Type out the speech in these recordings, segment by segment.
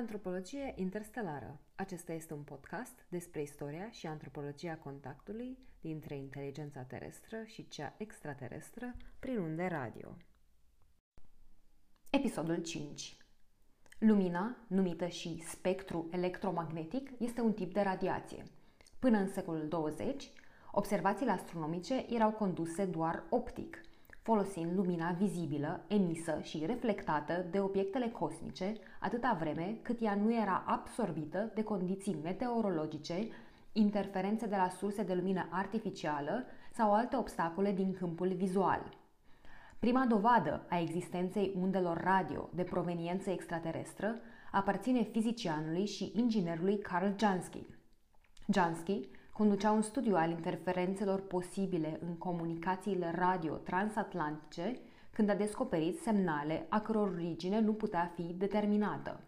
Antropologie interstelară. Acesta este un podcast despre istoria și antropologia contactului dintre inteligența terestră și cea extraterestră prin unde radio. Episodul 5 Lumina, numită și spectru electromagnetic, este un tip de radiație. Până în secolul 20, observațiile astronomice erau conduse doar optic – folosind lumina vizibilă, emisă și reflectată de obiectele cosmice, atâta vreme cât ea nu era absorbită de condiții meteorologice, interferențe de la surse de lumină artificială sau alte obstacole din câmpul vizual. Prima dovadă a existenței undelor radio de proveniență extraterestră aparține fizicianului și inginerului Carl Jansky. Jansky conducea un studiu al interferențelor posibile în comunicațiile radio transatlantice când a descoperit semnale a căror origine nu putea fi determinată.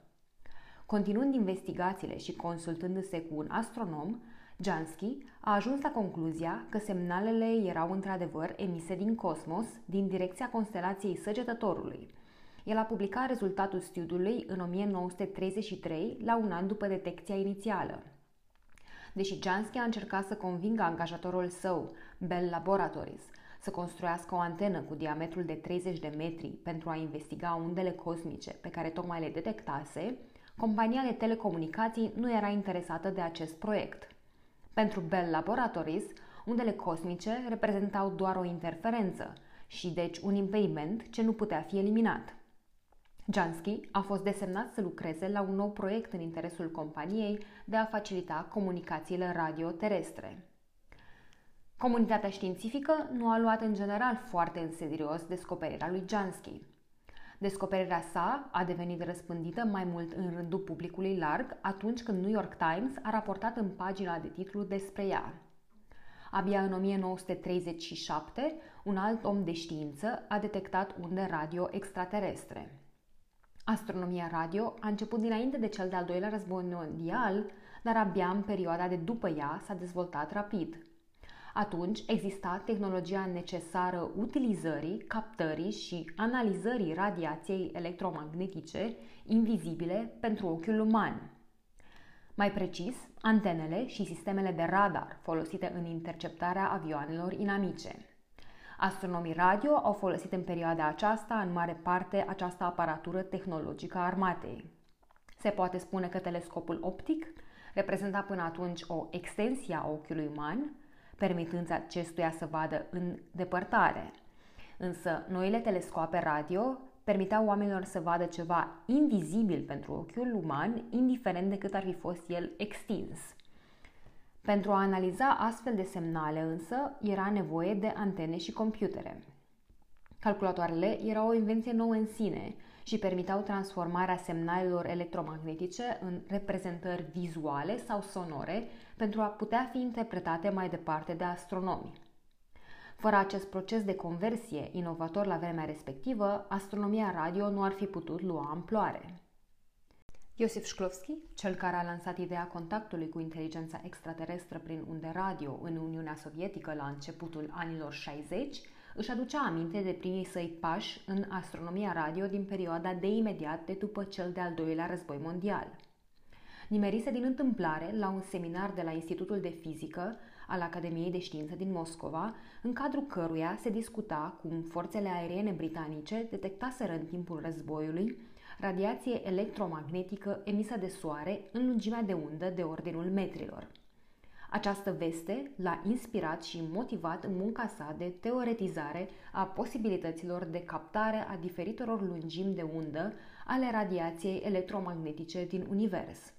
Continuând investigațiile și consultându-se cu un astronom, Jansky a ajuns la concluzia că semnalele erau într-adevăr emise din cosmos, din direcția constelației Săgetătorului. El a publicat rezultatul studiului în 1933, la un an după detecția inițială. Deși Jansky a încercat să convingă angajatorul său, Bell Laboratories, să construiască o antenă cu diametrul de 30 de metri pentru a investiga undele cosmice pe care tocmai le detectase, compania de telecomunicații nu era interesată de acest proiect. Pentru Bell Laboratories, undele cosmice reprezentau doar o interferență și deci un impediment ce nu putea fi eliminat. Jansky a fost desemnat să lucreze la un nou proiect în interesul companiei de a facilita comunicațiile radio-terestre. Comunitatea științifică nu a luat în general foarte în serios descoperirea lui Jansky. Descoperirea sa a devenit răspândită mai mult în rândul publicului larg atunci când New York Times a raportat în pagina de titlu despre ea. Abia în 1937, un alt om de știință a detectat unde radio extraterestre. Astronomia radio a început dinainte de cel de-al doilea război mondial, dar abia în perioada de după ea s-a dezvoltat rapid. Atunci exista tehnologia necesară utilizării, captării și analizării radiației electromagnetice invizibile pentru ochiul uman. Mai precis, antenele și sistemele de radar folosite în interceptarea avioanelor inamice. Astronomii radio au folosit în perioada aceasta în mare parte această aparatură tehnologică a armatei. Se poate spune că telescopul optic reprezenta până atunci o extensie a ochiului uman, permitând acestuia să vadă în depărtare. Însă, noile telescoape radio permiteau oamenilor să vadă ceva invizibil pentru ochiul uman, indiferent de cât ar fi fost el extins. Pentru a analiza astfel de semnale însă era nevoie de antene și computere. Calculatoarele erau o invenție nouă în sine și permiteau transformarea semnalelor electromagnetice în reprezentări vizuale sau sonore pentru a putea fi interpretate mai departe de astronomi. Fără acest proces de conversie inovator la vremea respectivă, astronomia radio nu ar fi putut lua amploare. Iosif Shklovsky, cel care a lansat ideea contactului cu inteligența extraterestră prin unde radio în Uniunea Sovietică la începutul anilor 60, își aducea aminte de primii săi pași în astronomia radio din perioada de imediat de după cel de-al doilea război mondial. Nimerise din întâmplare la un seminar de la Institutul de Fizică al Academiei de Știință din Moscova, în cadrul căruia se discuta cum forțele aeriene britanice detectaseră în timpul războiului radiație electromagnetică emisă de soare în lungimea de undă de ordinul metrilor. Această veste l-a inspirat și motivat în munca sa de teoretizare a posibilităților de captare a diferitelor lungimi de undă ale radiației electromagnetice din univers.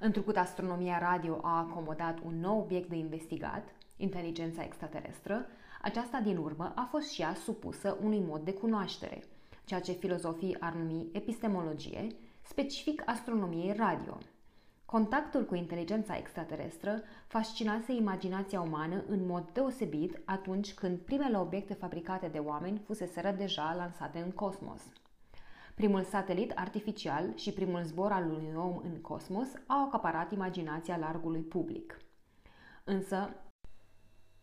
Întrucât astronomia radio a acomodat un nou obiect de investigat, inteligența extraterestră, aceasta din urmă a fost și ea supusă unui mod de cunoaștere – ceea ce filozofii ar numi epistemologie, specific astronomiei radio. Contactul cu inteligența extraterestră fascinase imaginația umană în mod deosebit atunci când primele obiecte fabricate de oameni fuseseră deja lansate în cosmos. Primul satelit artificial și primul zbor al unui om în cosmos au acaparat imaginația largului public. Însă,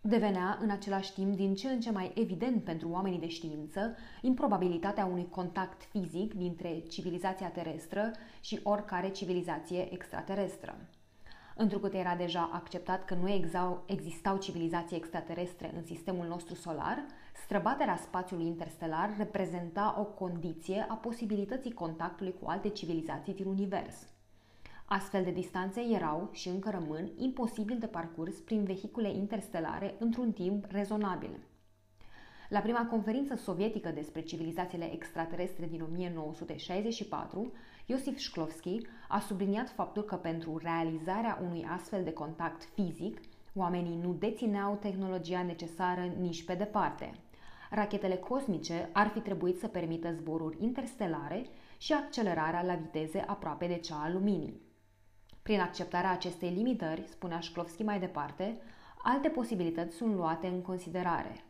Devenea în același timp din ce în ce mai evident pentru oamenii de știință improbabilitatea unui contact fizic dintre civilizația terestră și oricare civilizație extraterestră. Întrucât era deja acceptat că nu existau civilizații extraterestre în sistemul nostru solar, străbaterea spațiului interstelar reprezenta o condiție a posibilității contactului cu alte civilizații din univers. Astfel de distanțe erau și încă rămân imposibil de parcurs prin vehicule interstelare într-un timp rezonabil. La prima conferință sovietică despre civilizațiile extraterestre din 1964, Iosif Shklovsky a subliniat faptul că pentru realizarea unui astfel de contact fizic, oamenii nu dețineau tehnologia necesară nici pe departe. Rachetele cosmice ar fi trebuit să permită zboruri interstelare și accelerarea la viteze aproape de cea a luminii. Prin acceptarea acestei limitări, spunea Shklovsky mai departe, alte posibilități sunt luate în considerare.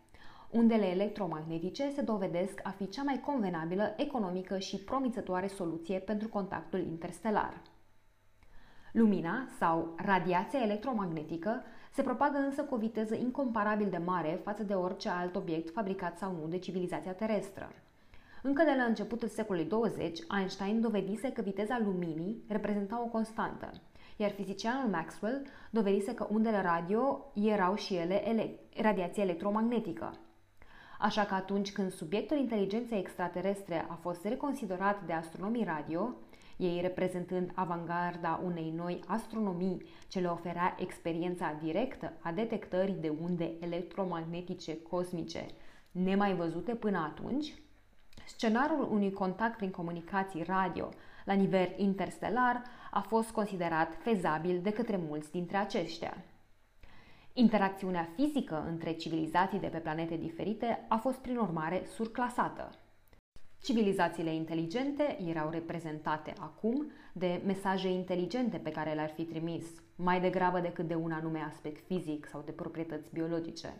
Undele electromagnetice se dovedesc a fi cea mai convenabilă, economică și promițătoare soluție pentru contactul interstelar. Lumina sau radiația electromagnetică se propagă însă cu o viteză incomparabil de mare față de orice alt obiect fabricat sau nu de civilizația terestră. Încă de la începutul secolului 20, Einstein dovedise că viteza luminii reprezenta o constantă, iar fizicianul Maxwell dovedise că undele radio erau și ele ele- radiație electromagnetică. Așa că atunci când subiectul inteligenței extraterestre a fost reconsiderat de astronomii radio, ei reprezentând avangarda unei noi astronomii ce le oferea experiența directă a detectării de unde electromagnetice cosmice nemai văzute până atunci, scenariul unui contact prin comunicații radio la nivel interstelar a fost considerat fezabil de către mulți dintre aceștia. Interacțiunea fizică între civilizații de pe planete diferite a fost prin urmare surclasată. Civilizațiile inteligente erau reprezentate acum de mesaje inteligente pe care le-ar fi trimis, mai degrabă decât de un anume aspect fizic sau de proprietăți biologice.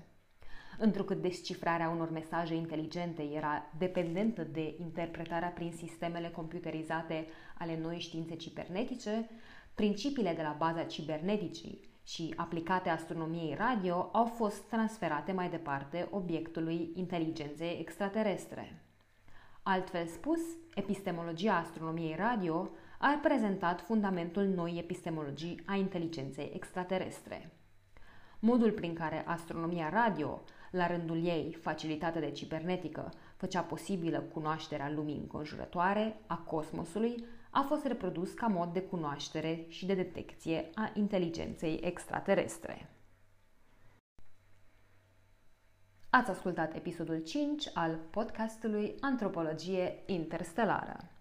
Întrucât descifrarea unor mesaje inteligente era dependentă de interpretarea prin sistemele computerizate ale noi științe cibernetice, principiile de la baza ciberneticii și aplicate astronomiei radio au fost transferate mai departe obiectului inteligenței extraterestre. Altfel spus, epistemologia astronomiei radio a prezentat fundamentul noi epistemologii a inteligenței extraterestre. Modul prin care astronomia radio, la rândul ei facilitată de cibernetică, făcea posibilă cunoașterea lumii înconjurătoare, a cosmosului, a fost reprodus ca mod de cunoaștere și de detecție a inteligenței extraterestre. Ați ascultat episodul 5 al podcastului Antropologie Interstelară.